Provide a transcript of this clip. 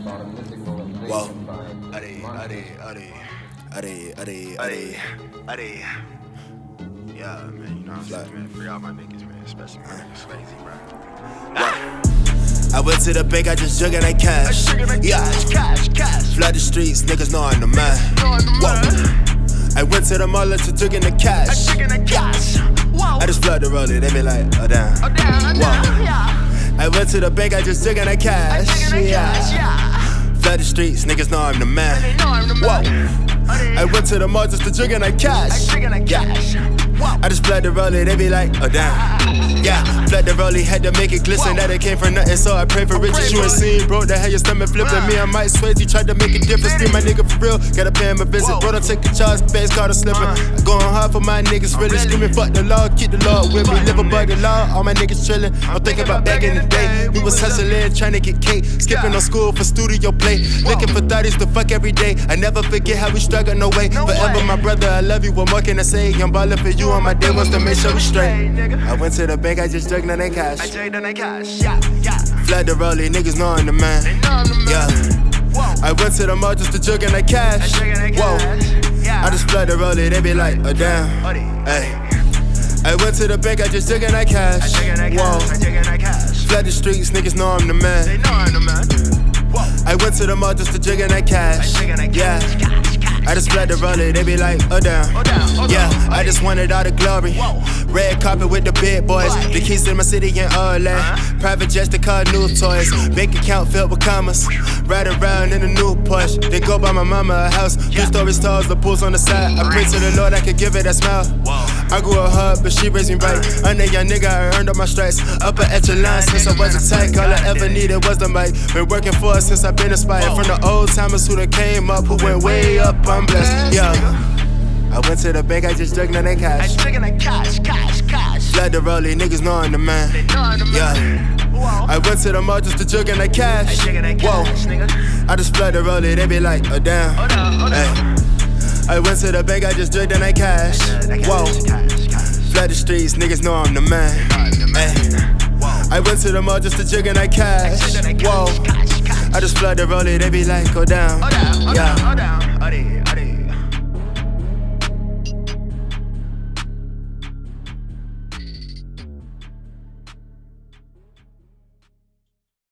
Whoa. Addy, addy, addy. Addy, addy, addy. Addy. Yeah, man, you know what I'm saying, man. Free all my niggas, man. Especially ah. my niggas lazy, bro. Ah. I went to the bank, I just jugging that cash. Yeah, cash, cash. flood the streets, niggas know I'm the man. Whoa. I went to the mall to jugging the cash. Chicken and cash. I just flood the roller, they be like, oh damn. Oh, down, oh, Whoa. down, yeah. I went to the bank, I just cash. Chicken and cash, yeah. Flood the streets, niggas know I'm the man. know I'm the Whoa. Oh, I went to the mall just to cash. Chicken and cash. Whoa. I just flood the rollie, they be like, oh damn. Yeah, flood the rollie, had to make it glisten. That it came from nothing, so I pray for riches. You ain't seen, bro, that had your stomach flipping. Me, I might sway, he tried to make a difference. Be my nigga for real, gotta pay him a visit. Bro, don't take a charge, face card or slipping. Uh. Going hard for my niggas, oh, really screaming, fuck the law, keep the law with me. Live above the law, all my niggas chillin'. I'm thinking about back in the day. We was hustling, trying to get cake. Skipping on school for studio play. Looking for 30s to fuck every day. I never forget how we struggle, no way. Forever, my brother, I love you. What more can I say? I'm ballin' for you on my day was to make sure we straight. I went to the bank, I just dug on that I cash. checked on that cash. Yeah, yeah. Flood the rollie, niggas know I'm the They man. know I'm the man. Yeah. Whoa. I went to the mall just to jug in that cash. that Whoa. cash. Yeah. I just flood the rollie, they be like, oh damn. Hey. I went to the bank, I just dug in that cash. on that cash. I Whoa. cash. Flood the streets, niggas know I'm the They man. know I'm the man. Whoa. I went to the mall just to jug in that I cash. on that Yeah. cash. Cash, cash. I just flood the rollie, they be like, oh damn. Oh, down. Oh, Yeah. I just wanted all the glory. Whoa. Red carpet with the big boys. The keys to my city in LA. Uh-huh. Private jets to car new toys. Bank account filled with commas. Ride around in a new Porsche. They go by my mama a house. Two story stars, the pools on the side. I pray to the Lord I could give it a smile. I grew up hard, but she raised me right. A young nigga, I earned all my stripes. Upper echelon since I was a tyke. All I ever needed was the mic. Been working for it since I've been inspired. From the old timers who done came up, who went way up, I'm blessed. Yeah. I went to the bank, I just dug on that cash. I cash. checked on that cash. Cash, cash. Flood the rollie, niggas know I'm the They man. know I'm the Yeah. man. Whoa. I went to the mall just to jug in that I cash. on that Whoa. cash, nigga. I just flood the rollie, they be like, oh damn. down. Hey. I went to the bank, I just jugged in that cash. Whoa. Flood the streets, niggas know I'm the man. I went to the mall just to jug in that cash. Whoa. I just flood the rollie, they be like, oh down. Yeah. Down.